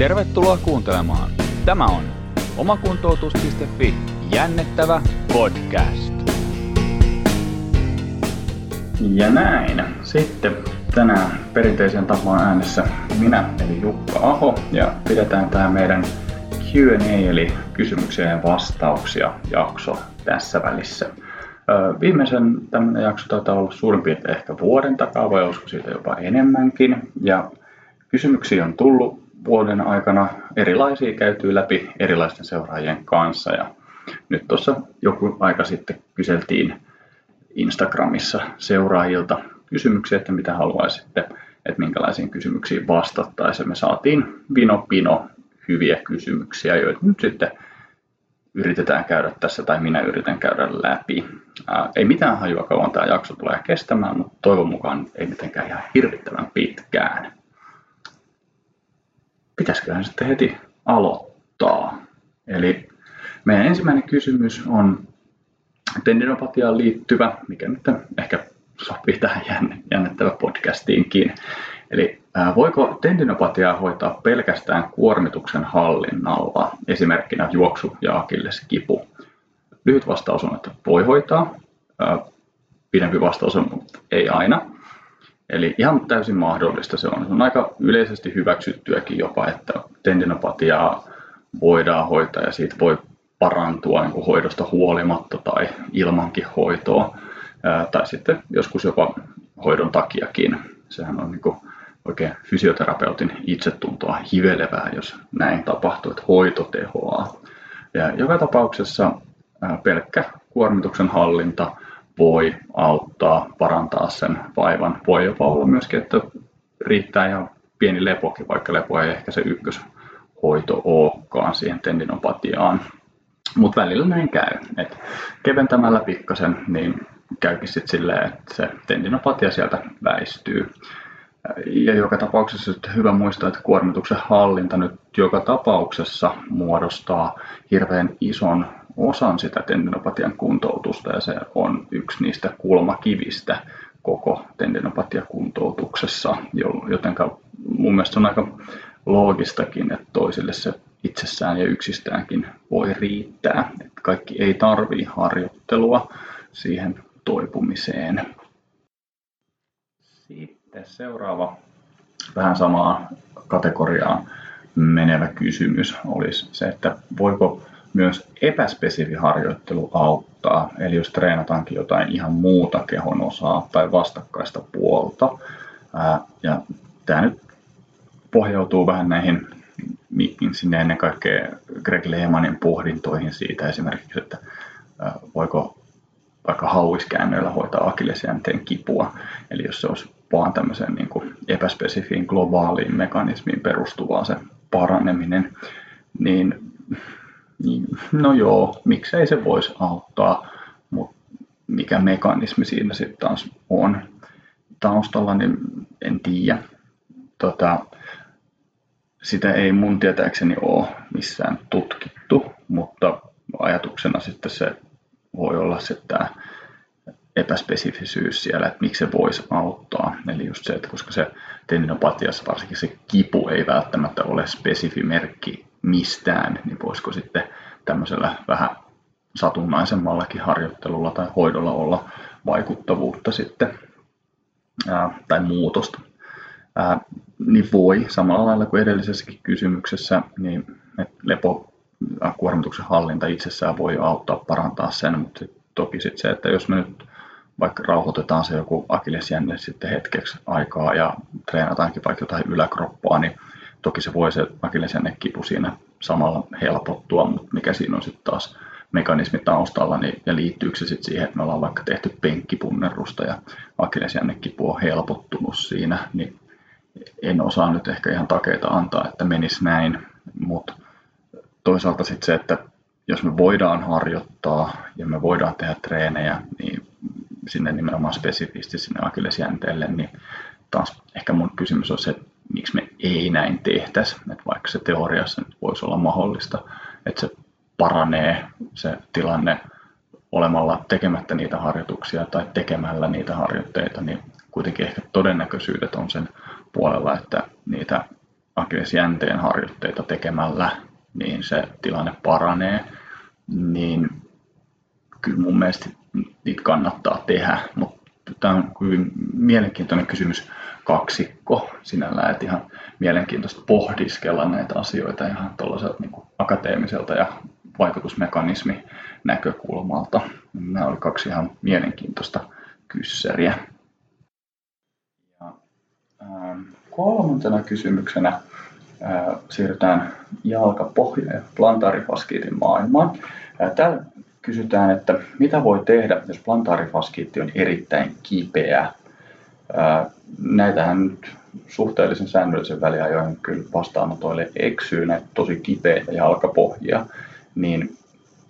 Tervetuloa kuuntelemaan. Tämä on omakuntoutus.fi jännettävä podcast. Ja näin. Sitten tänään perinteisen tapaan äänessä minä eli Jukka Aho ja pidetään tämä meidän Q&A eli kysymyksiä ja vastauksia jakso tässä välissä. Viimeisen tämmöinen jakso taitaa olla suurin piirtein ehkä vuoden takaa vai olisiko siitä jopa enemmänkin. Ja kysymyksiä on tullut vuoden aikana erilaisia käytyy läpi erilaisten seuraajien kanssa. Ja nyt tuossa joku aika sitten kyseltiin Instagramissa seuraajilta kysymyksiä, että mitä haluaisitte, että minkälaisiin kysymyksiin vastattaisiin. Me saatiin vino pino hyviä kysymyksiä, joita nyt sitten yritetään käydä tässä, tai minä yritän käydä läpi. Ää, ei mitään hajua kauan tämä jakso tulee kestämään, mutta toivon mukaan ei mitenkään ihan hirvittävän pitkään. Pitäisiköhän sitten heti aloittaa. Eli meidän ensimmäinen kysymys on tendinopatiaan liittyvä, mikä nyt ehkä sopii tähän jännittävä podcastiinkin. Eli voiko tendinopatiaa hoitaa pelkästään kuormituksen hallinnalla, esimerkkinä juoksu ja kipu? Lyhyt vastaus on, että voi hoitaa. Pidempi vastaus on, että ei aina. Eli ihan täysin mahdollista se on. Se on aika yleisesti hyväksyttyäkin jopa, että tendinopatiaa voidaan hoitaa ja siitä voi parantua niin kuin hoidosta huolimatta tai ilmankin hoitoa. Ää, tai sitten joskus jopa hoidon takiakin. Sehän on niin kuin oikein fysioterapeutin itsetuntoa hivelevää, jos näin tapahtuu, että hoito tehoaa. Ja joka tapauksessa pelkkä kuormituksen hallinta voi auttaa, parantaa sen vaivan. Voi jopa olla myöskin, että riittää ihan pieni lepokin, vaikka lepo ei ehkä se ykköshoito olekaan siihen tendinopatiaan. Mutta välillä näin käy, että keventämällä pikkasen, niin käykin sitten silleen, että se tendinopatia sieltä väistyy. Ja joka tapauksessa että hyvä muistaa, että kuormituksen hallinta nyt joka tapauksessa muodostaa hirveän ison osan sitä tendinopatian kuntoutusta ja se on yksi niistä kulmakivistä koko tendinopatiakuntoutuksessa, joten mun mielestä on aika loogistakin, että toisille se itsessään ja yksistäänkin voi riittää. Että kaikki ei tarvii harjoittelua siihen toipumiseen. Sitten seuraava vähän samaa kategoriaan menevä kysymys olisi se, että voiko myös epäspesifi harjoittelu auttaa, eli jos treenataankin jotain ihan muuta kehon osaa tai vastakkaista puolta. ja tämä nyt pohjautuu vähän näihin sinne ennen kaikkea Greg Lehmanin pohdintoihin siitä esimerkiksi, että voiko vaikka hauiskäännöillä hoitaa akillesjänteen kipua. Eli jos se olisi vaan tämmöiseen niin kuin epäspesifiin globaaliin mekanismiin perustuvaa se paraneminen, niin, niin no joo, miksei se voisi auttaa, mutta mikä mekanismi siinä sitten taas on taustalla, niin en tiedä. Tota, sitä ei mun tietääkseni ole missään tutkittu, mutta ajatuksena sitten se voi olla se tämä epäspesifisyys siellä, että miksi se voisi auttaa. Eli just se, että koska se tendinopatiassa varsinkin se kipu ei välttämättä ole spesifi merkki mistään, niin voisiko sitten tämmöisellä vähän satunnaisemmallakin harjoittelulla tai hoidolla olla vaikuttavuutta sitten ää, tai muutosta. Ää, niin voi samalla lailla kuin edellisessäkin kysymyksessä, niin lepo kuormituksen hallinta itsessään voi auttaa parantaa sen, mutta toki sitten se, että jos me nyt vaikka rauhoitetaan se joku akillesjänne sitten hetkeksi aikaa ja treenataankin vaikka jotain yläkroppaa, niin toki se voi se kipu siinä samalla helpottua, mutta mikä siinä on sitten taas mekanismi taustalla niin, ja liittyykö se sitten siihen, että me ollaan vaikka tehty penkkipunnerusta ja kipu on helpottunut siinä, niin en osaa nyt ehkä ihan takeita antaa, että menisi näin, mutta toisaalta sitten se, että jos me voidaan harjoittaa ja me voidaan tehdä treenejä, niin sinne nimenomaan spesifisti sinne akillesjänteelle, niin taas ehkä mun kysymys on se, että miksi me ei näin tehtäisi, että vaikka se teoriassa nyt voisi olla mahdollista, että se paranee se tilanne olemalla tekemättä niitä harjoituksia tai tekemällä niitä harjoitteita, niin kuitenkin ehkä todennäköisyydet on sen puolella, että niitä akillesjänteen harjoitteita tekemällä, niin se tilanne paranee, niin kyllä mun mielestä niitä kannattaa tehdä, mutta tämä on hyvin mielenkiintoinen kysymys kaksikko sinällään, että ihan mielenkiintoista pohdiskella näitä asioita ihan tuollaiselta niin akateemiselta ja vaikutusmekanismi näkökulmalta. Nämä oli kaksi ihan mielenkiintoista kyssäriä. Ja, ähm, kolmantena kysymyksenä äh, siirrytään jalkapohja- ja plantaarifaskiitin maailmaan. Äh, täällä kysytään, että mitä voi tehdä, jos plantaarifaskiitti on erittäin kipeä. Äh, näitähän nyt suhteellisen säännöllisen väliajoin kyllä vastaanotoille eksyy näitä tosi kipeitä jalkapohjia, niin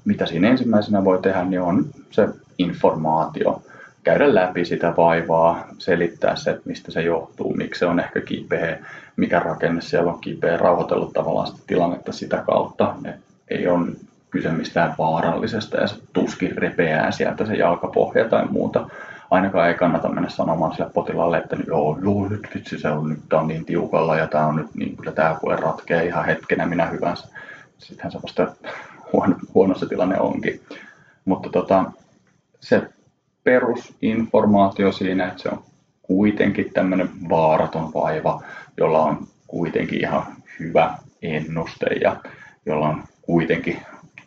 mitä siinä ensimmäisenä voi tehdä, niin on se informaatio. Käydä läpi sitä vaivaa, selittää se, että mistä se johtuu, miksi se on ehkä kipeä, mikä rakenne siellä on kipeä, rauhoitellut tavallaan sitä tilannetta sitä kautta. Et ei ole kyse mistään vaarallisesta ja se tuskin repeää sieltä se jalkapohja tai muuta. Ainakaan ei kannata mennä sanomaan sille potilaalle, että joo, joo nyt vitsi se on, nyt on niin tiukalla ja tämä on nyt niin, kyllä tämä puhe ratkea ihan hetkenä minä hyvänsä. Sittenhän se vasta huono, huono se tilanne onkin. Mutta tota, se perusinformaatio siinä, että se on kuitenkin tämmöinen vaaraton vaiva, jolla on kuitenkin ihan hyvä ennuste ja jolla on kuitenkin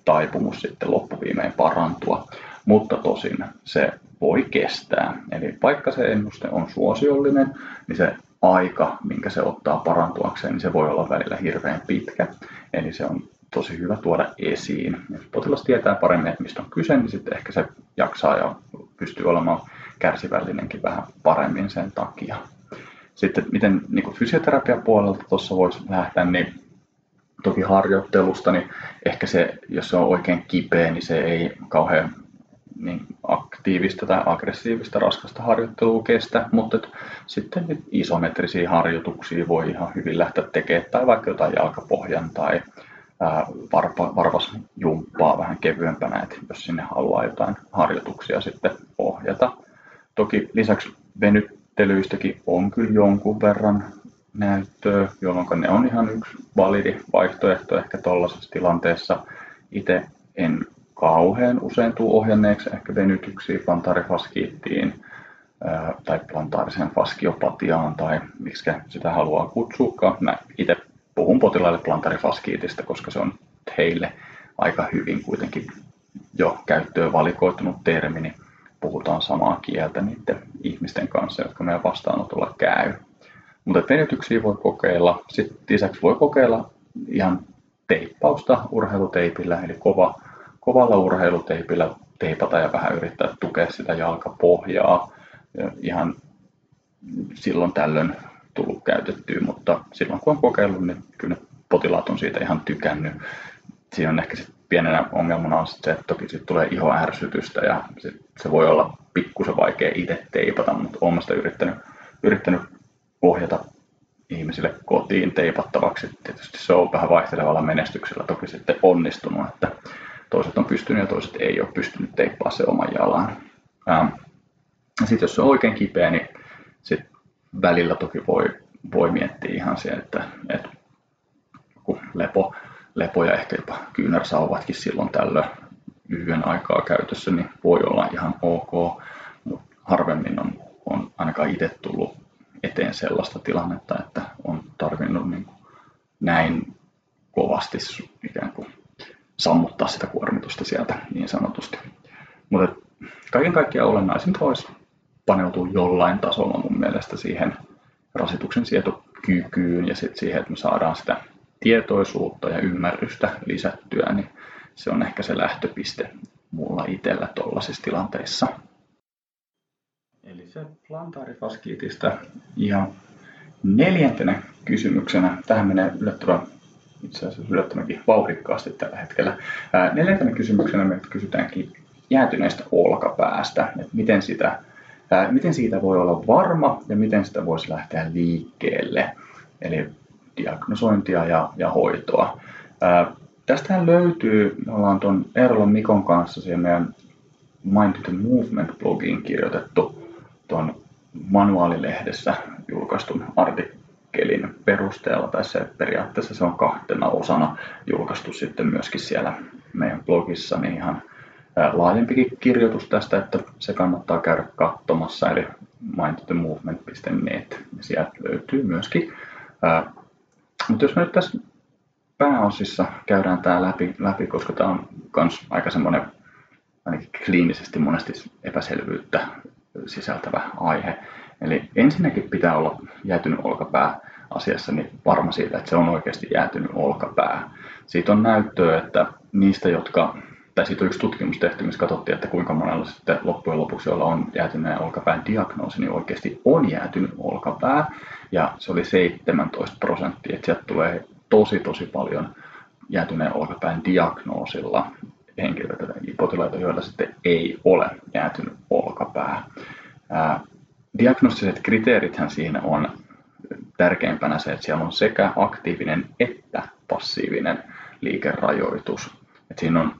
taipumus sitten loppuviimein parantua. Mutta tosin se voi kestää. Eli vaikka se ennuste on suosiollinen, niin se aika, minkä se ottaa parantuakseen, niin se voi olla välillä hirveän pitkä. Eli se on tosi hyvä tuoda esiin. Jos potilas tietää paremmin, että mistä on kyse, niin sitten ehkä se jaksaa ja pystyy olemaan kärsivällinenkin vähän paremmin sen takia. Sitten miten niin fysioterapian puolelta tuossa voisi lähteä, niin toki harjoittelusta, niin ehkä se, jos se on oikein kipeä, niin se ei kauhean niin aktiivista tai aggressiivista raskasta harjoittelua kestä, mutta sitten isometrisiä harjoituksia voi ihan hyvin lähteä tekemään, tai vaikka jotain jalkapohjan tai varpa, varvasjumppaa vähän kevyempänä, että jos sinne haluaa jotain harjoituksia sitten ohjata. Toki lisäksi venyttelyistäkin on kyllä jonkun verran näyttöä, jolloin ne on ihan yksi validi vaihtoehto ehkä tuollaisessa tilanteessa. Itse en kauhean usein tuu ohjanneeksi ehkä venytyksiä plantaarifaskiittiin tai plantaariseen faskiopatiaan tai miksi sitä haluaa kutsuukaan. Mä itse puhun potilaille plantarifaskiitista, koska se on heille aika hyvin kuitenkin jo käyttöön valikoitunut termi, niin puhutaan samaa kieltä niiden ihmisten kanssa, jotka meidän vastaanotolla käy. Mutta venytyksiä voi kokeilla. Sitten lisäksi voi kokeilla ihan teippausta urheiluteipillä, eli kova, kovalla urheiluteipillä teipata ja vähän yrittää tukea sitä jalkapohjaa. Ja ihan silloin tällöin tullut käytettyä, mutta silloin kun on kokeillut, niin kyllä potilaat on siitä ihan tykännyt. Siinä on ehkä sit pienenä ongelmana on sit se, että toki siitä tulee ihoärsytystä ja sit se voi olla pikkusen vaikea itse teipata, mutta olen sitä yrittänyt, yrittänyt ohjata ihmisille kotiin teipattavaksi. Tietysti se on vähän vaihtelevalla menestyksellä toki sitten onnistunut, että toiset on pystynyt ja toiset ei ole pystynyt teippaa se oman jalan. Ähm, sitten jos se on oikein kipeä, niin sit välillä toki voi, voi miettiä ihan se, että, että kun lepo, lepo ja ehkä jopa kyynärsauvatkin silloin tällöin lyhyen aikaa käytössä, niin voi olla ihan ok, mutta harvemmin on, on ainakaan itse tullut eteen sellaista tilannetta, että on tarvinnut niin kuin näin kovasti ikään kuin sammuttaa sitä kuormitusta sieltä niin sanotusti. Mutta kaiken kaikkiaan olennaisinta olisi paneutua jollain tasolla mun mielestä siihen rasituksen sietokykyyn ja sitten siihen, että me saadaan sitä tietoisuutta ja ymmärrystä lisättyä, niin se on ehkä se lähtöpiste mulla itsellä tuollaisissa tilanteissa. Eli se plantaarifaskiitista ja neljäntenä kysymyksenä, tähän menee yllättävän itse asiassa yllättävänkin vauhdikkaasti tällä hetkellä. Neljäntenä kysymyksenä me kysytäänkin jäätyneestä olkapäästä, että miten sitä miten siitä voi olla varma ja miten sitä voisi lähteä liikkeelle, eli diagnosointia ja, ja hoitoa. tästähän löytyy, me ollaan tuon Eerolan Mikon kanssa siihen meidän Mind the Movement-blogiin kirjoitettu tuon manuaalilehdessä julkaistun artik- artikkelin perusteella, tai se periaatteessa se on kahtena osana julkaistu sitten myöskin siellä meidän blogissa, niin ihan laajempikin kirjoitus tästä, että se kannattaa käydä katsomassa, eli mindthemovement.net, sieltä löytyy myöskin. Mutta jos me nyt tässä pääosissa käydään tämä läpi, läpi, koska tämä on myös aika semmoinen ainakin kliinisesti monesti epäselvyyttä sisältävä aihe. Eli ensinnäkin pitää olla jäätynyt olkapää asiassa niin varma siitä, että se on oikeasti jäätynyt olkapää. Siitä on näyttöä, että niistä, jotka, tai siitä on yksi tutkimus tehty, missä katsottiin, että kuinka monella sitten loppujen lopuksi, joilla on jäätyneen olkapään diagnoosi, niin oikeasti on jäätynyt olkapää. Ja se oli 17 prosenttia, että sieltä tulee tosi tosi paljon jäätyneen olkapään diagnoosilla henkilöitä tai potilaita, joilla sitten ei ole jäätynyt olkapää. Diagnostiset kriteerithän siinä on tärkeimpänä se, että siellä on sekä aktiivinen että passiivinen liikerajoitus. Et siinä on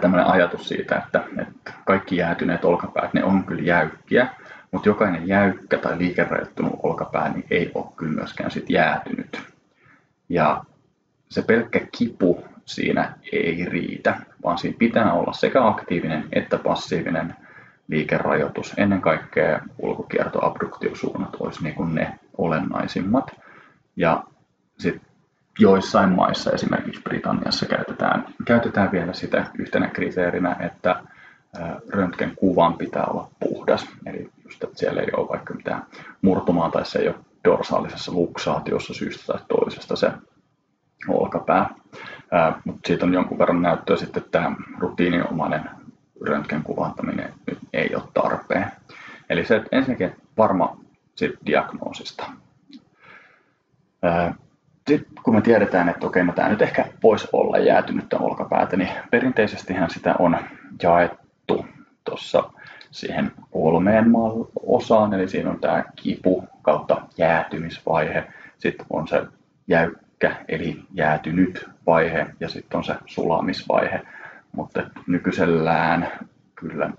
tämä ajatus siitä, että, että kaikki jäätyneet olkapäät, ne on kyllä jäykkiä, mutta jokainen jäykkä tai liikerajoittunut olkapää niin ei ole kyllä myöskään sit jäätynyt. Ja se pelkkä kipu siinä ei riitä, vaan siinä pitää olla sekä aktiivinen että passiivinen liikerajoitus. Ennen kaikkea ulkokiertoabduktiosuunnat olisi niin kuin ne olennaisimmat. Ja sitten joissain maissa, esimerkiksi Britanniassa, käytetään, käytetään vielä sitä yhtenä kriteerinä, että röntgenkuvan pitää olla puhdas. Eli just, että siellä ei ole vaikka mitään murtumaa tai se ei ole dorsaalisessa luksaatiossa syystä tai toisesta se olkapää. Mutta siitä on jonkun verran näyttöä sitten, että tämä rutiininomainen röntgenkuvantaminen nyt ei ole tarpeen. Eli se, että ensinnäkin varma sit diagnoosista. Sitten kun me tiedetään, että okei, no tämä nyt ehkä voisi olla jäätynyttä olkapäätä, niin perinteisestihän sitä on jaettu tuossa siihen kolmeen osaan, eli siinä on tämä kipu kautta jäätymisvaihe, sitten on se jäykkä eli jäätynyt vaihe ja sitten on se sulamisvaihe, mutta nykyisellään kyllä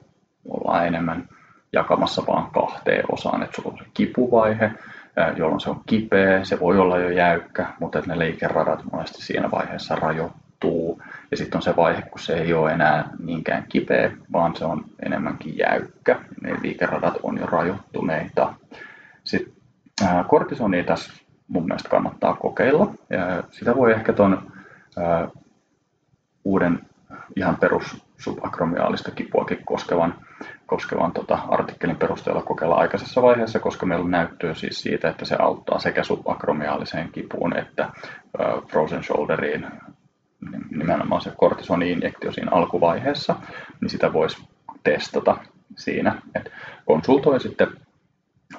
ollaan enemmän jakamassa vaan kahteen osaan, että sulla on se kipuvaihe, jolloin se on kipeä, se voi olla jo jäykkä, mutta ne liikeradat monesti siinä vaiheessa rajoittuu. Ja sitten on se vaihe, kun se ei ole enää niinkään kipeä, vaan se on enemmänkin jäykkä. Ne liikeradat on jo rajoittuneita. Sitten kortisonia tässä mun mielestä kannattaa kokeilla. Sitä voi ehkä tuon uuden ihan perus subakromiaalista kipuakin koskevan, koskevan tota, artikkelin perusteella kokeilla aikaisessa vaiheessa, koska meillä on näyttöä siis siitä, että se auttaa sekä subakromiaaliseen kipuun että uh, frozen shoulderiin, nimenomaan se kortisoni-injektio siinä alkuvaiheessa, niin sitä voisi testata siinä. Et konsultoi sitten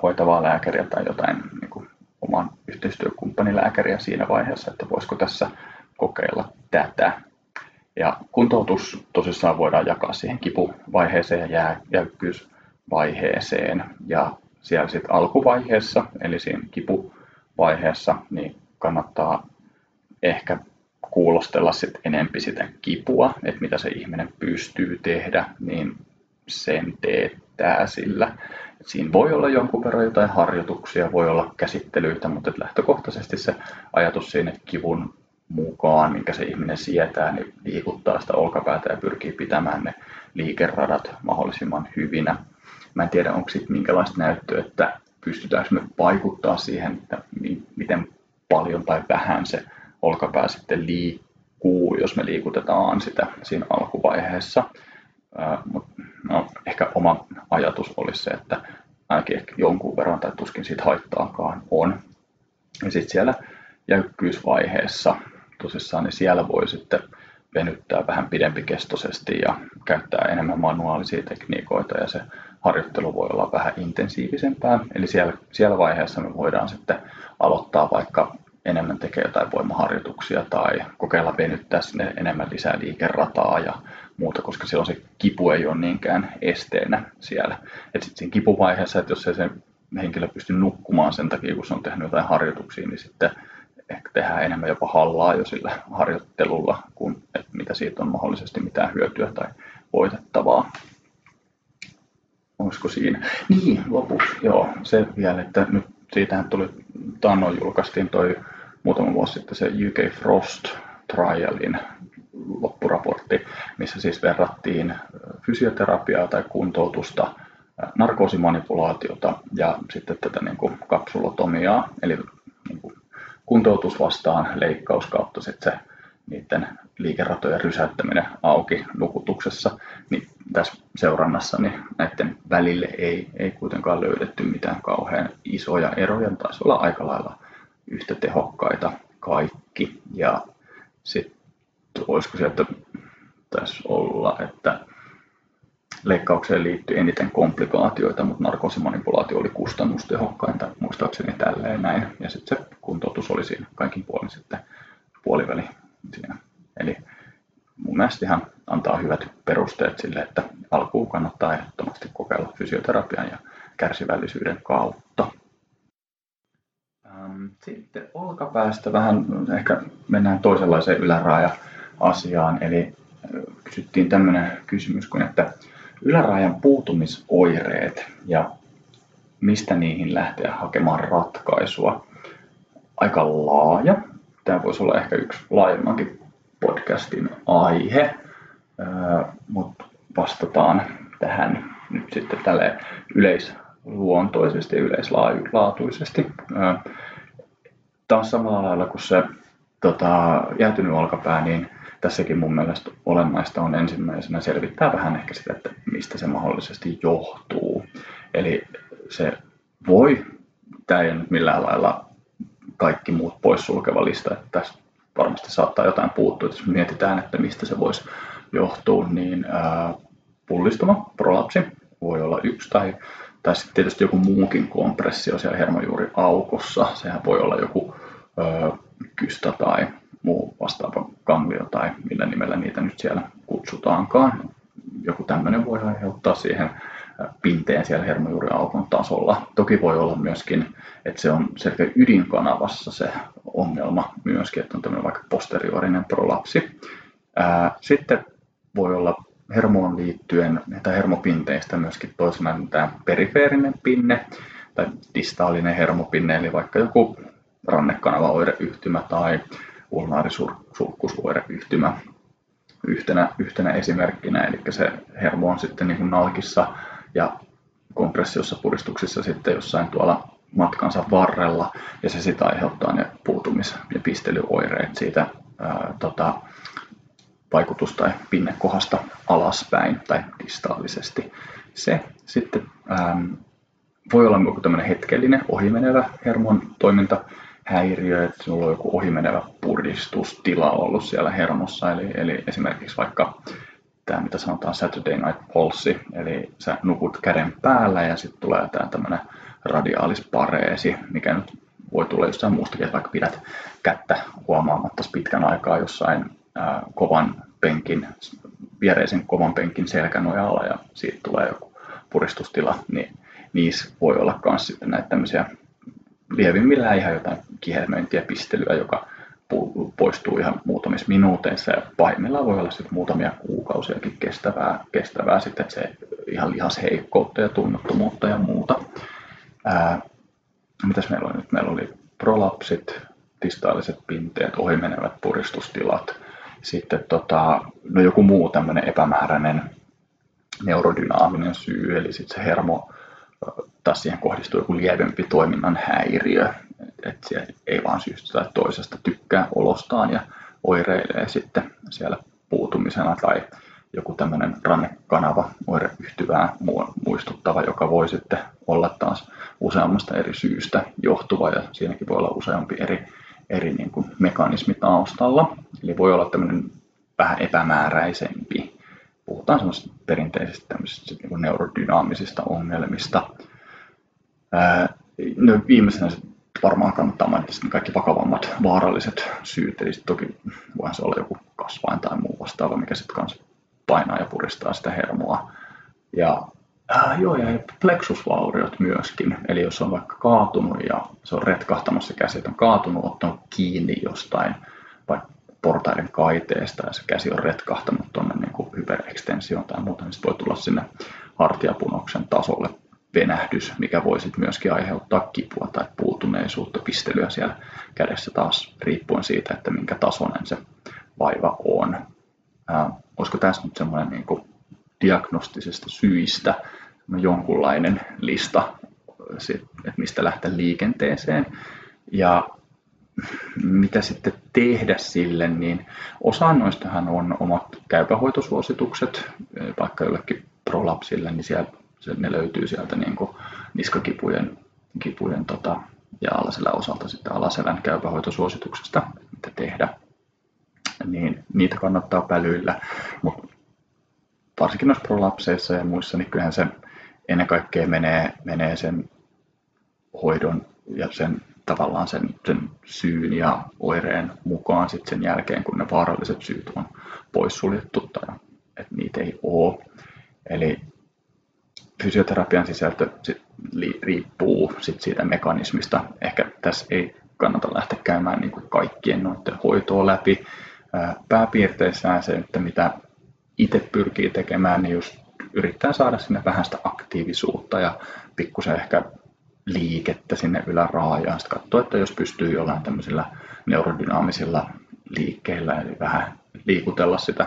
hoitavaa lääkäriä tai jotain niin kuin oman yhteistyökumppanilääkäriä siinä vaiheessa, että voisiko tässä kokeilla tätä. Ja kuntoutus tosissaan voidaan jakaa siihen kipuvaiheeseen ja jäykkyysvaiheeseen. Ja siellä sitten alkuvaiheessa, eli siinä kipuvaiheessa, niin kannattaa ehkä kuulostella sit enempi sitä kipua, että mitä se ihminen pystyy tehdä, niin sen teettää sillä. Siinä voi olla jonkun verran jotain harjoituksia, voi olla käsittelyitä, mutta lähtökohtaisesti se ajatus siinä, että kivun mukaan, minkä se ihminen sietää, niin liikuttaa sitä olkapäätä ja pyrkii pitämään ne liikeradat mahdollisimman hyvinä. Mä en tiedä, onko sitten minkälaista näyttöä, että pystytäänkö me vaikuttaa siihen, että miten paljon tai vähän se olkapää sitten liikkuu, jos me liikutetaan sitä siinä alkuvaiheessa. No, ehkä oma ajatus olisi se, että ainakin ehkä jonkun verran tai tuskin siitä haittaakaan on. Ja sitten siellä jäykkyysvaiheessa tosissaan, niin siellä voi sitten venyttää vähän pidempikestoisesti ja käyttää enemmän manuaalisia tekniikoita ja se harjoittelu voi olla vähän intensiivisempää. Eli siellä, siellä vaiheessa me voidaan sitten aloittaa vaikka enemmän tekee jotain voimaharjoituksia tai kokeilla venyttää sinne enemmän lisää liikerataa ja muuta, koska silloin se kipu ei ole niinkään esteenä siellä. Et sitten siinä kipuvaiheessa, että jos ei se henkilö pysty nukkumaan sen takia, kun se on tehnyt jotain harjoituksia, niin sitten ehkä tehdään enemmän jopa hallaa jo sillä harjoittelulla, kuin että mitä siitä on mahdollisesti mitään hyötyä tai voitettavaa. Olisiko siinä? Niin, lopuksi, joo, se vielä, että nyt siitähän tuli, taannoin julkaistiin toi muutama vuosi sitten se UK Frost Trialin loppuraportti, missä siis verrattiin fysioterapiaa tai kuntoutusta, narkoosimanipulaatiota ja sitten tätä niin kuin kapsulotomiaa, eli kuntoutus vastaan leikkaus kautta sitten se niiden liikeratojen rysäyttäminen auki nukutuksessa, niin tässä seurannassa niin näiden välille ei, ei kuitenkaan löydetty mitään kauhean isoja eroja, taisi olla aika lailla yhtä tehokkaita kaikki. Ja sitten olisiko sieltä tässä olla, että leikkaukseen liittyy eniten komplikaatioita, mutta narkoosimanipulaatio oli kustannustehokkainta, muistaakseni tälleen näin. Ja sitten se kuntoutus oli siinä kaikin puolin sitten puoliväli siinä. Eli mun mielestä ihan antaa hyvät perusteet sille, että alkuun kannattaa ehdottomasti kokeilla fysioterapian ja kärsivällisyyden kautta. Sitten olkapäästä vähän ehkä mennään toisenlaiseen yläraaja-asiaan, eli kysyttiin tämmöinen kysymys kuin, että ylärajan puutumisoireet ja mistä niihin lähteä hakemaan ratkaisua. Aika laaja. Tämä voisi olla ehkä yksi laajemmankin podcastin aihe, mutta vastataan tähän nyt sitten tälle yleisluontoisesti ja yleislaatuisesti. Tämä on samalla lailla kuin se tota, jäätynyt olkapää, niin tässäkin mun mielestä olennaista on ensimmäisenä selvittää vähän ehkä sitä, että mistä se mahdollisesti johtuu. Eli se voi, tämä ei nyt millään lailla kaikki muut poissulkeva lista, että tässä varmasti saattaa jotain puuttua, jos mietitään, että mistä se voisi johtua, niin ää, pullistuma, prolapsi voi olla yksi tai, tai sitten tietysti joku muukin kompressio siellä hermojuuriaukossa. Sehän voi olla joku ää, kystä tai muu vastaava kangio tai millä nimellä niitä nyt siellä kutsutaankaan. Joku tämmöinen voi aiheuttaa siihen pinteen siellä hermojuuriaukon tasolla. Toki voi olla myöskin, että se on selkeä ydinkanavassa se ongelma myöskin, että on tämmöinen vaikka posteriorinen prolapsi. Sitten voi olla hermoon liittyen tai hermopinteistä myöskin toisena tämä perifeerinen pinne tai distaalinen hermopinne, eli vaikka joku rannekanavaoireyhtymä tai ulnaarisulkkusoireyhtymä yhtenä, yhtenä esimerkkinä, eli se hermo on sitten niin kuin nalkissa ja kompressiossa puristuksissa sitten jossain tuolla matkansa varrella. Ja se sitä aiheuttaa ne puutumis- ja pistelyoireet siitä ää, tota, vaikutus- tai pinnekohdasta alaspäin tai distaalisesti. Se sitten ää, voi olla joku tämmöinen hetkellinen ohimenevä hermon toiminta, häiriö, että sinulla on joku ohimenevä puristustila ollut siellä hermossa, eli, eli esimerkiksi vaikka tämä, mitä sanotaan Saturday Night Pulse, eli sä nukut käden päällä ja sitten tulee tämä tämmöinen radiaalispareesi, mikä nyt voi tulla jostain muustakin, että vaikka pidät kättä huomaamatta pitkän aikaa jossain ää, kovan penkin, viereisen kovan penkin selkänojalla ja siitä tulee joku puristustila, niin niissä voi olla myös sitten näitä tämmöisiä lievimmillään ihan jotain kihelmöintiä, pistelyä, joka poistuu ihan muutamissa minuuteissa ja pahimmillaan voi olla sitten muutamia kuukausiakin kestävää, kestävää sitten se ihan lihasheikkoutta ja tunnottomuutta ja muuta. Ää, mitäs meillä oli nyt? Meillä oli prolapsit, distaaliset pinteet, ohimenevät puristustilat, sitten tota, no joku muu tämmöinen epämääräinen neurodynaaminen syy, eli sitten se hermo, taas siihen kohdistuu joku lievempi toiminnan häiriö, että ei vaan syystä tai toisesta tykkää olostaan ja oireilee sitten siellä puutumisena tai joku tämmöinen rannekanava oireyhtyvää muistuttava, joka voi sitten olla taas useammasta eri syystä johtuva ja siinäkin voi olla useampi eri, eri niin kuin mekanismi taustalla. Eli voi olla tämmöinen vähän epämääräisempi. Puhutaan semmoisista perinteisistä tämmöisistä niin kuin neurodynaamisista ongelmista. No viimeisenä varmaan kannattaa mainita kaikki vakavammat vaaralliset syyt, eli toki voihan se olla joku kasvain tai muu vastaava, mikä sitten kanssa painaa ja puristaa sitä hermoa. Ja äh, joo, ja plexusvauriot myöskin, eli jos on vaikka kaatunut ja se on retkahtamassa käsi, on kaatunut, ottanut kiinni jostain vaikka portaiden kaiteesta ja se käsi on retkahtanut tuonne niin hyperekstensioon tai muuta, niin voi tulla sinne hartiapunoksen tasolle venähdys, mikä voisi myöskin aiheuttaa kipua tai puutuneisuutta, pistelyä siellä kädessä taas riippuen siitä, että minkä tasoinen se vaiva on. Ää, olisiko tässä nyt semmoinen niin kuin diagnostisesta syistä jonkunlainen lista, että mistä lähteä liikenteeseen. Ja mitä sitten tehdä sille, niin osa noistahan on omat käypähoitosuositukset, vaikka jollekin prolapsille, niin siellä, ne löytyy sieltä niin kuin niskakipujen kipujen, tota, ja alaselän osalta sitten alaselän käypähoitosuosituksesta, mitä tehdä. Niin niitä kannattaa pälyillä, mutta varsinkin noissa prolapseissa ja muissa, niin kyllähän se ennen kaikkea menee, menee sen hoidon ja sen tavallaan sen, sen syyn ja oireen mukaan sitten sen jälkeen, kun ne vaaralliset syyt on poissuljettu tai että niitä ei ole. Eli fysioterapian sisältö riippuu sit siitä mekanismista. Ehkä tässä ei kannata lähteä käymään niin kuin kaikkien noiden hoitoa läpi. Pääpiirteissään se, että mitä itse pyrkii tekemään, niin just yrittää saada sinne vähän sitä aktiivisuutta ja pikkusen ehkä liikettä sinne yläraajaan. Sitten katsoa, että jos pystyy jollain tämmöisillä neurodynaamisilla liikkeillä, eli vähän liikutella sitä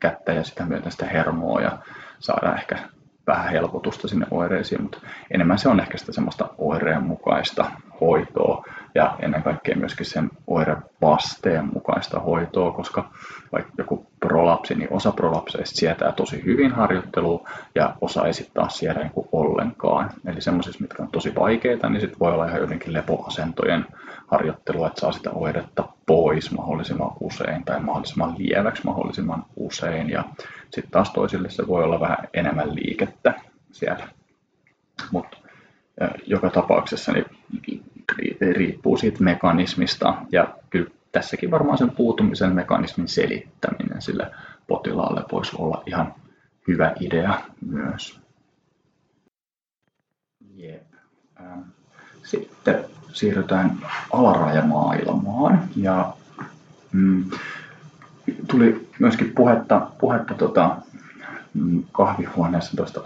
kättä ja sitä myötä sitä hermoa ja saada ehkä vähän helpotusta sinne oireisiin, mutta enemmän se on ehkä sitä semmoista oireen mukaista hoitoa ja ennen kaikkea myöskin sen oirevasteen mukaista hoitoa, koska vaikka joku prolapsi, niin osa prolapseista sietää tosi hyvin harjoittelua ja osa ei sitten taas siedä niin ollenkaan. Eli semmoisissa, mitkä on tosi vaikeita, niin sitten voi olla ihan jotenkin lepoasentojen harjoittelua, että saa sitä oiretta pois mahdollisimman usein tai mahdollisimman lieväksi mahdollisimman usein. Ja sitten taas toisille se voi olla vähän enemmän liikettä siellä. Mutta joka tapauksessa niin riippuu siitä mekanismista ja kyllä tässäkin varmaan sen puutumisen mekanismin selittäminen sille potilaalle voisi olla ihan hyvä idea myös. Jep. Ähm, sitten siirrytään alarajamaailmaan ja mm, tuli myöskin puhetta, puhetta tota, mm, kahvihuoneessa tuosta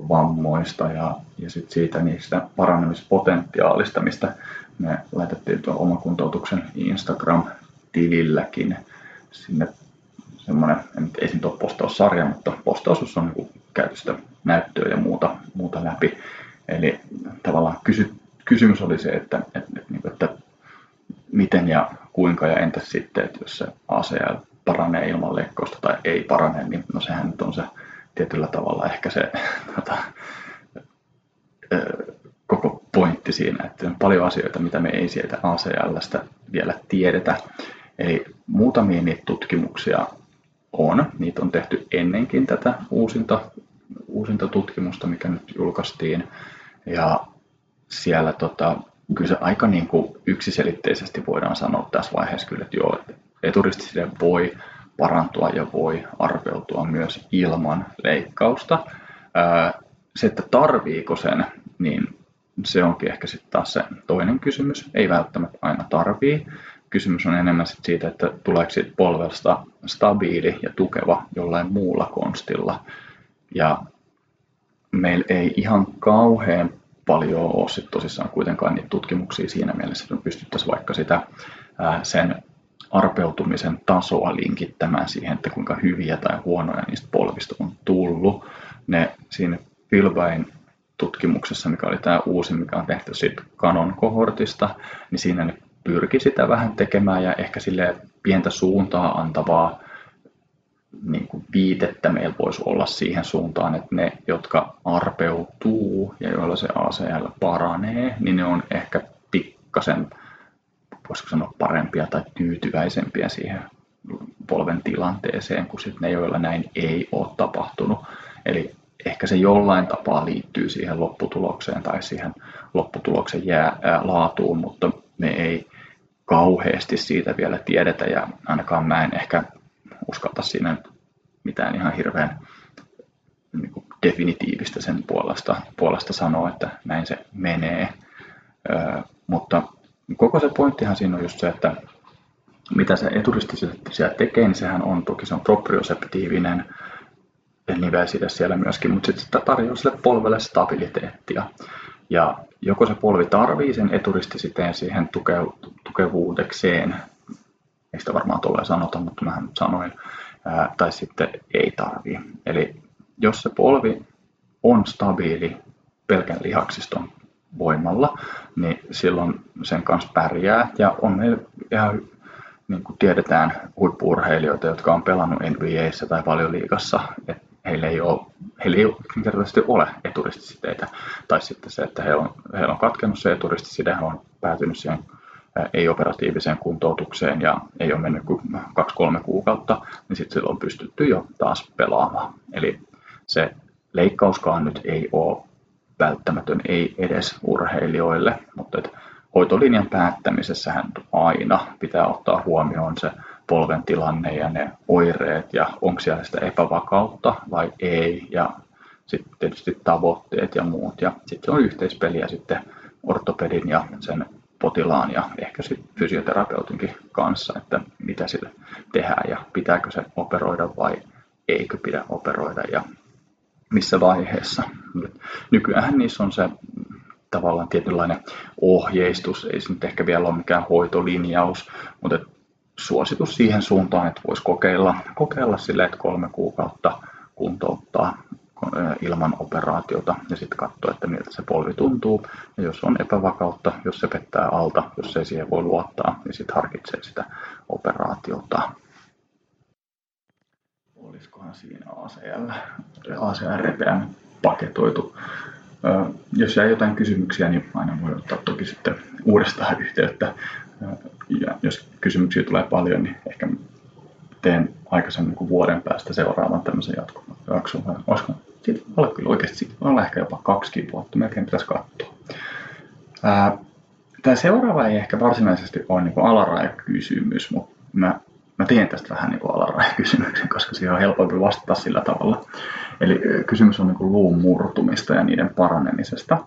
ACL-vammoista ja, ja sit siitä niistä paranemispotentiaalista, mistä me laitettiin tuon omakuntoutuksen Instagram-tililläkin sinne semmoinen, ei se nyt ole postaussarja, mutta postaus on niin käyty sitä näyttöä ja muuta, muuta läpi. Eli tavallaan kysy, kysymys oli se, että, että, että, niinku, että miten ja kuinka ja entäs sitten, että jos se ACL paranee ilman leikkausta tai ei parane, niin no sehän nyt on se tietyllä tavalla ehkä se tota, koko pointti siinä, että on paljon asioita, mitä me ei sieltä ACLstä vielä tiedetä. Eli muutamia niitä tutkimuksia on, niitä on tehty ennenkin tätä uusinta, uusinta tutkimusta, mikä nyt julkaistiin. Ja siellä tota, kyllä se aika niin kuin yksiselitteisesti voidaan sanoa tässä vaiheessa kyllä, että joo, että eturistiside voi parantua ja voi arveutua myös ilman leikkausta. Se, että tarviiko sen, niin se onkin ehkä sitten taas se toinen kysymys. Ei välttämättä aina tarvii. Kysymys on enemmän sit siitä, että tuleeko siitä polvelsta stabiili ja tukeva jollain muulla konstilla. Ja meillä ei ihan kauhean paljon ole sit tosissaan kuitenkaan niitä tutkimuksia siinä mielessä, että me pystyttäisiin vaikka sitä sen arpeutumisen tasoa linkittämään siihen, että kuinka hyviä tai huonoja niistä polvista on tullut. Ne siinä Pilvain tutkimuksessa, mikä oli tämä uusi, mikä on tehty siitä Canon kohortista, niin siinä ne pyrki sitä vähän tekemään ja ehkä sille pientä suuntaa antavaa niin kuin viitettä meillä voisi olla siihen suuntaan, että ne, jotka arpeutuu ja joilla se ACL paranee, niin ne on ehkä pikkasen, voisiko sanoa parempia tai tyytyväisempiä siihen polven tilanteeseen kuin sitten ne, joilla näin ei ole tapahtunut. Eli ehkä se jollain tapaa liittyy siihen lopputulokseen tai siihen lopputuloksen jää, ää, laatuun, mutta me ei kauheasti siitä vielä tiedetä ja ainakaan mä en ehkä uskalta siinä mitään ihan hirveän niin kuin definitiivistä sen puolesta, puolesta sanoa, että näin se menee. Ö, mutta koko se pointtihan siinä on just se, että mitä se eturisti siellä tekee, niin sehän on toki se on proprioseptiivinen nivelside siellä myöskin, mutta sitten sitä tarjoaa sille polvelle stabiliteettia. Ja joko se polvi tarvii sen eturistisiteen siihen tukevuudekseen, ei sitä varmaan tulee sanota, mutta mä sanoin, ää, tai sitten ei tarvii. Eli jos se polvi on stabiili pelkän lihaksiston voimalla, niin silloin sen kanssa pärjää. Ja on meillä ihan niin kuin tiedetään huippuurheilijoita, jotka on pelannut NBAssä tai valioliigassa, että heillä ei ole, heillä ei yksinkertaisesti ole eturistisiteitä. Tai sitten se, että he on, heillä on katkennut se eturistiside, he on päätynyt siihen ei-operatiiviseen kuntoutukseen ja ei ole mennyt kuin 2-3 kuukautta, niin sitten silloin on pystytty jo taas pelaamaan. Eli se leikkauskaan nyt ei ole välttämätön, ei edes urheilijoille, mutta et hoitolinjan päättämisessähän aina pitää ottaa huomioon se polven tilanne ja ne oireet ja onko siellä sitä epävakautta vai ei ja sitten tietysti tavoitteet ja muut. Ja sitten on yhteispeliä sitten ortopedin ja sen potilaan ja ehkä sitten fysioterapeutinkin kanssa, että mitä sille tehdään ja pitääkö se operoida vai eikö pidä operoida. Ja missä vaiheessa. Nykyään niissä on se tavallaan tietynlainen ohjeistus, ei se nyt ehkä vielä ole mikään hoitolinjaus, mutta suositus siihen suuntaan, että voisi kokeilla, kokeilla sille, että kolme kuukautta kuntouttaa ilman operaatiota ja sitten katsoa, että miltä se polvi tuntuu. Ja jos on epävakautta, jos se pettää alta, jos ei siihen voi luottaa, niin sitten harkitsee sitä operaatiota. Olisikohan siinä ACL, ACR paketoitu jos jää jotain kysymyksiä, niin aina voi ottaa toki sitten uudestaan yhteyttä. Ja jos kysymyksiä tulee paljon, niin ehkä teen aikaisemmin kuin vuoden päästä seuraavan tämmöisen jatkojakson. Olisiko siitä olla kyllä oikeasti siitä olla ehkä jopa kaksi vuotta, melkein pitäisi katsoa. Tämä seuraava ei ehkä varsinaisesti ole niin alarajakysymys, mutta mä teen tästä vähän niin alarajakysymyksen, koska siihen on helpompi vastata sillä tavalla. Eli kysymys on niin luun murtumista ja niiden paranemisesta.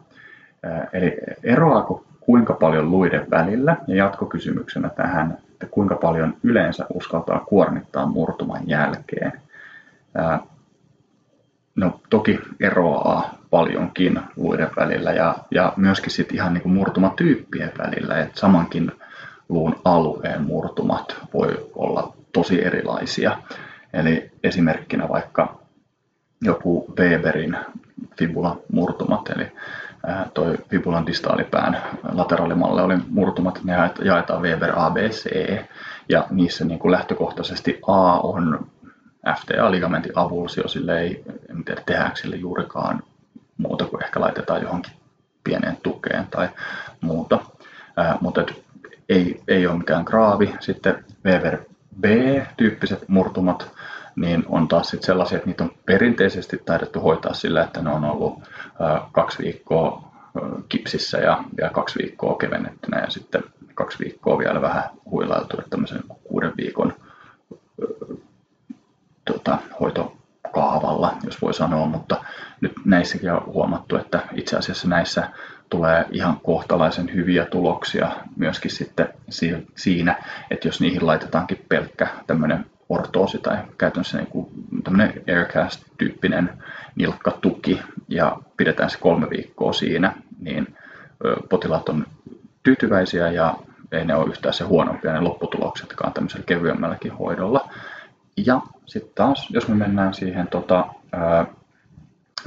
Eli eroaako kuinka paljon luiden välillä ja jatkokysymyksenä tähän, että kuinka paljon yleensä uskaltaa kuormittaa murtuman jälkeen. No toki eroaa paljonkin luiden välillä ja, ja myöskin sit ihan niin kuin murtumatyyppien välillä, että samankin luun alueen murtumat voi olla tosi erilaisia. Eli esimerkkinä vaikka joku Weberin fibula-murtumat, eli toi fibulan distaalipään oli murtumat, ne jaetaan Weber ABC, ja niissä niin kuin lähtökohtaisesti A on FTA-ligamentin avulsio, sille ei en tiedä tehdäänkö sille juurikaan muuta kuin ehkä laitetaan johonkin pieneen tukeen tai muuta. Mutta ei, ei ole mikään graavi. Sitten Weber B-tyyppiset murtumat, niin on taas sit sellaisia, että niitä on perinteisesti taidettu hoitaa sillä, että ne on ollut kaksi viikkoa kipsissä ja, ja kaksi viikkoa kevennettynä ja sitten kaksi viikkoa vielä vähän huilailtu, että tämmöisen kuuden viikon tota, hoitokaavalla, jos voi sanoa, mutta nyt näissäkin on huomattu, että itse asiassa näissä tulee ihan kohtalaisen hyviä tuloksia myöskin sitten siinä, että jos niihin laitetaankin pelkkä tämmöinen ortoosi tai käytännössä niin kuin tämmöinen Aircast-tyyppinen nilkkatuki ja pidetään se kolme viikkoa siinä, niin potilaat on tyytyväisiä ja ei ne ole yhtään se huonompia ne lopputuloksetkaan tämmöisellä kevyemmälläkin hoidolla. Ja sitten taas, jos me mennään siihen tota,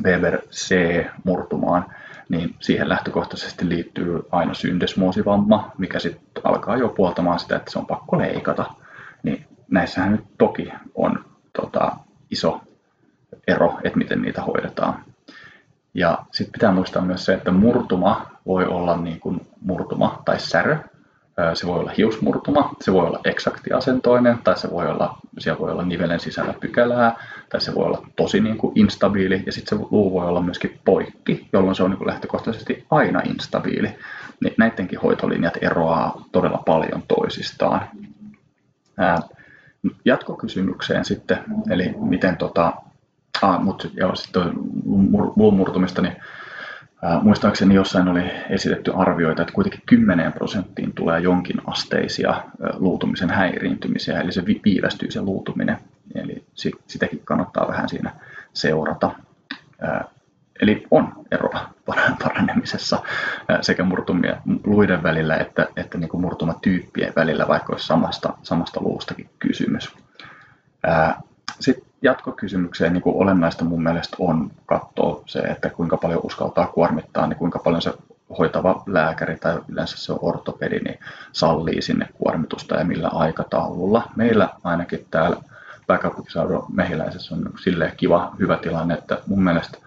Weber C-murtumaan, niin siihen lähtökohtaisesti liittyy aina syndesmoosivamma, mikä sitten alkaa jo puoltamaan sitä, että se on pakko leikata. Niin näissähän nyt toki on tota, iso ero, että miten niitä hoidetaan. Ja sitten pitää muistaa myös se, että murtuma voi olla niin kuin murtuma tai särö. Se voi olla hiusmurtuma, se voi olla eksaktiasentoinen, tai se voi olla, siellä voi olla nivelen sisällä pykälää, tai se voi olla tosi niin kuin instabiili, ja sitten se luu voi olla myöskin poikki, jolloin se on niin kuin lähtökohtaisesti aina instabiili. Niin näidenkin hoitolinjat eroaa todella paljon toisistaan jatkokysymykseen sitten, eli miten tota, ah, mutta joo, sitten luumurtumista, niin muistaakseni jossain oli esitetty arvioita, että kuitenkin 10 prosenttiin tulee jonkin asteisia luutumisen häiriintymisiä, eli se viivästyy se luutuminen, eli sit, sitäkin kannattaa vähän siinä seurata. Eli on eroa paranemisessa sekä murtumia luiden välillä että, että niin kuin murtumatyyppien välillä, vaikka olisi samasta, samasta luustakin kysymys. Sitten jatkokysymykseen niin kuin olennaista mun mielestä on katsoa se, että kuinka paljon uskaltaa kuormittaa, niin kuinka paljon se hoitava lääkäri tai yleensä se on ortopedi, niin sallii sinne kuormitusta ja millä aikataululla. Meillä ainakin täällä pääkaupunkiseudun mehiläisessä on silleen kiva, hyvä tilanne, että mun mielestä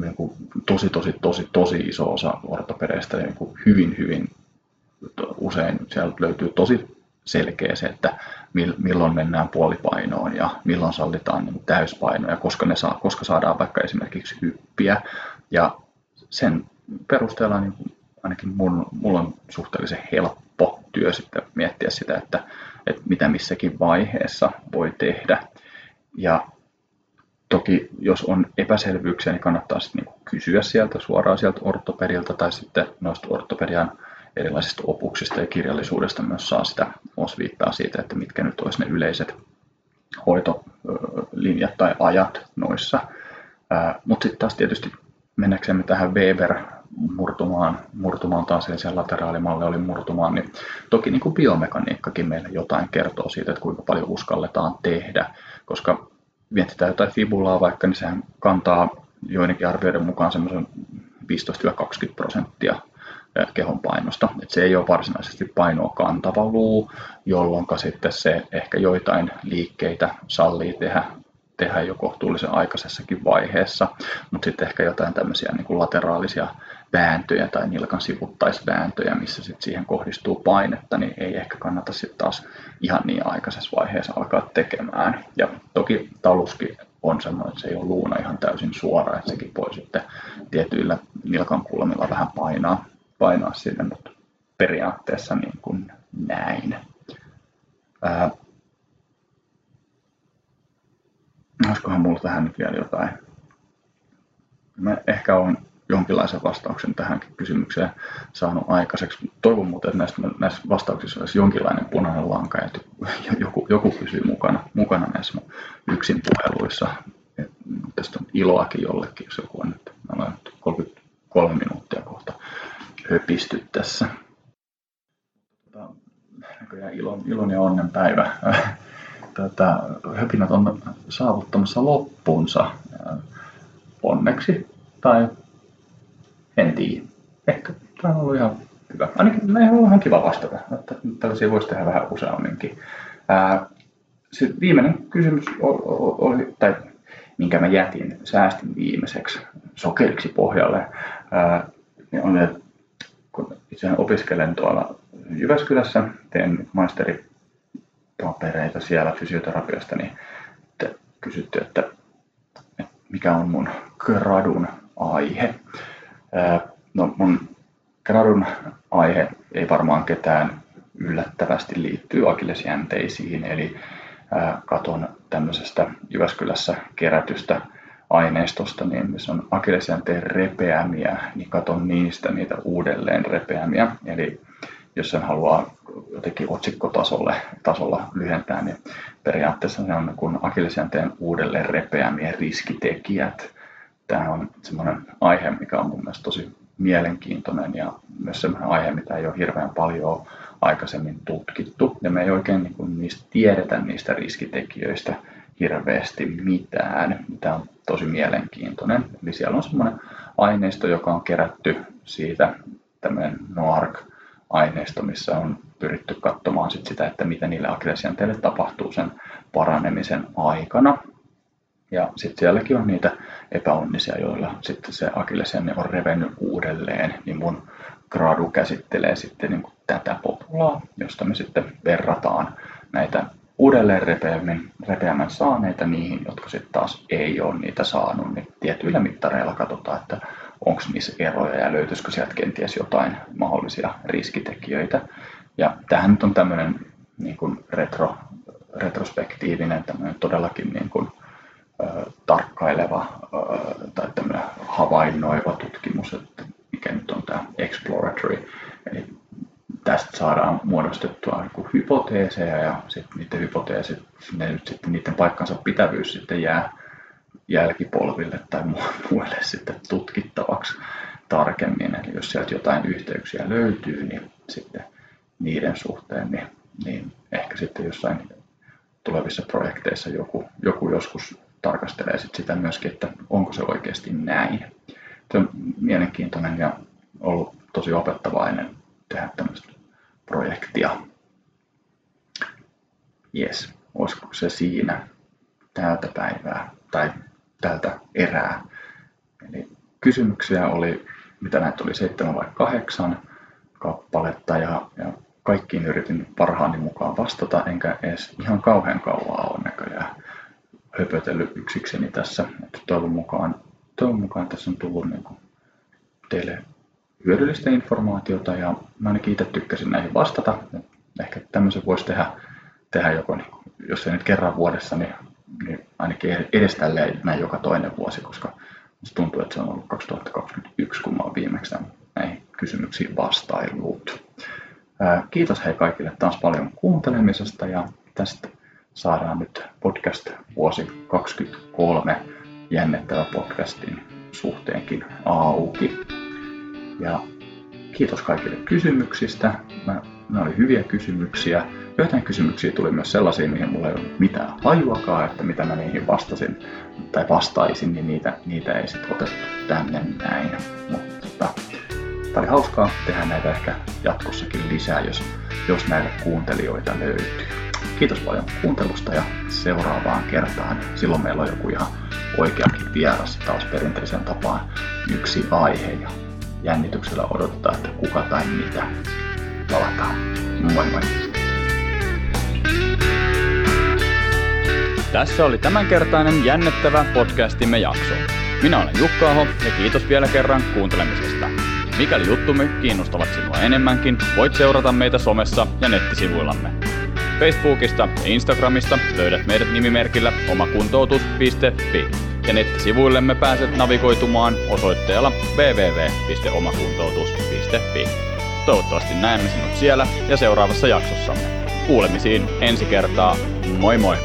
niin kuin tosi, tosi, tosi, tosi iso osa ortopedeistä niin kuin hyvin, hyvin usein sieltä löytyy tosi selkeä se, että milloin mennään puolipainoon ja milloin sallitaan niin täyspainoja, koska, ne saa, koska saadaan vaikka esimerkiksi hyppiä. Ja sen perusteella niin ainakin mun, mulla on suhteellisen helppo työ sitten miettiä sitä, että, että mitä missäkin vaiheessa voi tehdä. Ja toki jos on epäselvyyksiä, niin kannattaa sitten niin kysyä sieltä suoraan sieltä ortopedilta tai sitten noista ortopedian erilaisista opuksista ja kirjallisuudesta myös saa sitä osviittaa siitä, että mitkä nyt olisi ne yleiset hoitolinjat tai ajat noissa. Mutta sitten taas tietysti mennäksemme tähän Weber murtumaan, taas lateraalimalli oli murtumaan, niin toki niin kuin biomekaniikkakin meille jotain kertoo siitä, että kuinka paljon uskalletaan tehdä, koska mietitään jotain fibulaa vaikka, niin sehän kantaa joidenkin arvioiden mukaan semmoisen 15-20 prosenttia kehon painosta. Et se ei ole varsinaisesti painoa kantava luu, jolloin sitten se ehkä joitain liikkeitä sallii tehdä, tehdä jo kohtuullisen aikaisessakin vaiheessa, mutta sitten ehkä jotain tämmöisiä niin lateraalisia vääntöjä tai nilkan sivuttaisvääntöjä, missä sitten siihen kohdistuu painetta, niin ei ehkä kannata sitten taas ihan niin aikaisessa vaiheessa alkaa tekemään. Ja toki taluski on semmoinen, että se ei ole luuna ihan täysin suora, että sekin voi sitten tietyillä nilkan kulmilla vähän painaa, painaa sinne, mutta periaatteessa niin kuin näin. Ää, olisikohan mulla tähän nyt vielä jotain? Mä ehkä on jonkinlaisen vastauksen tähän kysymykseen saanut aikaiseksi. Toivon muuten, että näissä, näissä vastauksissa olisi jonkinlainen punainen lanka, että joku, joku pysyy mukana, mukana näissä yksin puheluissa. Tästä on iloakin jollekin, jos joku on nyt, olen 33 minuuttia kohta höpisty tässä. Tota, näköjään ilon, ilon ja onnen päivä. Tätä, höpinät on saavuttamassa loppunsa onneksi tai en tiedä. Ehkä tämä on ollut ihan hyvä. Ainakin näin on ihan kiva vastata, että tällaisia voisi tehdä vähän useamminkin. Sitten viimeinen kysymys oli, tai minkä mä jätin, säästin viimeiseksi sokeriksi pohjalle, niin on, että kun itse opiskelen tuolla Jyväskylässä, teen maisteripapereita siellä fysioterapiasta, niin kysytty, että, että mikä on mun gradun aihe. No mun gradun aihe ei varmaan ketään yllättävästi liittyy akillesjänteisiin, eli katon tämmöisestä Jyväskylässä kerätystä aineistosta, niin missä on akillesjänteen repeämiä, niin katon niistä niitä uudelleen repeämiä. Eli jos sen haluaa jotenkin otsikkotasolle tasolla lyhentää, niin periaatteessa se on kun akillesjänteen uudelleen repeämien riskitekijät. Tämä on semmoinen aihe, mikä on mun mielestä tosi mielenkiintoinen ja myös semmoinen aihe, mitä ei ole hirveän paljon aikaisemmin tutkittu. Ja me ei oikein niin kuin niistä tiedetä niistä riskitekijöistä hirveästi mitään. Tämä on tosi mielenkiintoinen. Eli siellä on semmoinen aineisto, joka on kerätty siitä tämmöinen NOARC-aineisto, missä on pyritty katsomaan sit sitä, että mitä niille aggressianteille tapahtuu sen paranemisen aikana. Ja sitten sielläkin on niitä epäonnisia, joilla sitten se akillesjänne on revennyt uudelleen, niin mun gradu käsittelee sitten niin tätä populaa, josta me sitten verrataan näitä uudelleen repeämän, repeämän saaneita niihin, jotka sitten taas ei ole niitä saanut, niin tietyillä mittareilla katsotaan, että onko niissä eroja ja löytyisikö sieltä kenties jotain mahdollisia riskitekijöitä. Ja tämähän nyt on tämmöinen niin kuin retro, retrospektiivinen, tämmöinen todellakin niin kuin, tarkkaileva tai tämmöinen havainnoiva tutkimus, että mikä nyt on tämä exploratory. Eli tästä saadaan muodostettua niin hypoteeseja ja sitten niiden hypoteesit, ne nyt sitten niiden paikkansa pitävyys sitten jää jälkipolville tai muille sitten tutkittavaksi tarkemmin. Eli jos sieltä jotain yhteyksiä löytyy, niin sitten niiden suhteen, niin, niin ehkä sitten jossain tulevissa projekteissa joku, joku joskus tarkastelee sit sitä myöskin, että onko se oikeasti näin. Se on mielenkiintoinen ja ollut tosi opettavainen tehdä tämmöistä projektia. Jes, olisiko se siinä tältä päivää tai tältä erää. Eli kysymyksiä oli, mitä näitä oli, seitsemän vai kahdeksan kappaletta ja, ja kaikkiin yritin parhaani mukaan vastata, enkä edes ihan kauhean kauaa ole näköjään höpötellyt yksikseni tässä. Että toivon mukaan, toivon mukaan tässä on tullut niin kuin teille hyödyllistä informaatiota ja mä ainakin itse tykkäsin näihin vastata. Ehkä tämmöisen voisi tehdä, tehdä joko, niin, jos ei nyt kerran vuodessa, niin, niin ainakin edes tälleen näin joka toinen vuosi, koska musta tuntuu, että se on ollut 2021, kun mä oon viimeksi näihin kysymyksiin vastaillut. Kiitos hei kaikille taas paljon kuuntelemisesta ja tästä saadaan nyt podcast vuosi 23 jännittävä podcastin suhteenkin auki. Ja kiitos kaikille kysymyksistä. Mä, ne oli hyviä kysymyksiä. Joitain kysymyksiä tuli myös sellaisia, mihin mulla ei ollut mitään hajuakaan, että mitä mä niihin vastasin tai vastaisin, niin niitä, niitä ei sitten otettu tänne näin. Mutta Tämä oli hauskaa tehdä näitä ehkä jatkossakin lisää, jos, jos näille kuuntelijoita löytyy. Kiitos paljon kuuntelusta ja seuraavaan kertaan. Silloin meillä on joku ihan oikeakin vieras taas perinteisen tapaan yksi aihe ja jännityksellä odotetaan, että kuka tai mitä. Palataan. Moi moi! Tässä oli tämänkertainen jännittävä podcastimme jakso. Minä olen Jukka Aho ja kiitos vielä kerran kuuntelemisesta. Mikäli juttumme kiinnostavat sinua enemmänkin, voit seurata meitä somessa ja nettisivuillamme. Facebookista ja Instagramista löydät meidät nimimerkillä omakuntoutus.fi ja nettisivuillemme pääset navigoitumaan osoitteella www.omakuntoutus.fi. Toivottavasti näemme sinut siellä ja seuraavassa jaksossamme. Kuulemisiin ensi kertaa. Moi moi!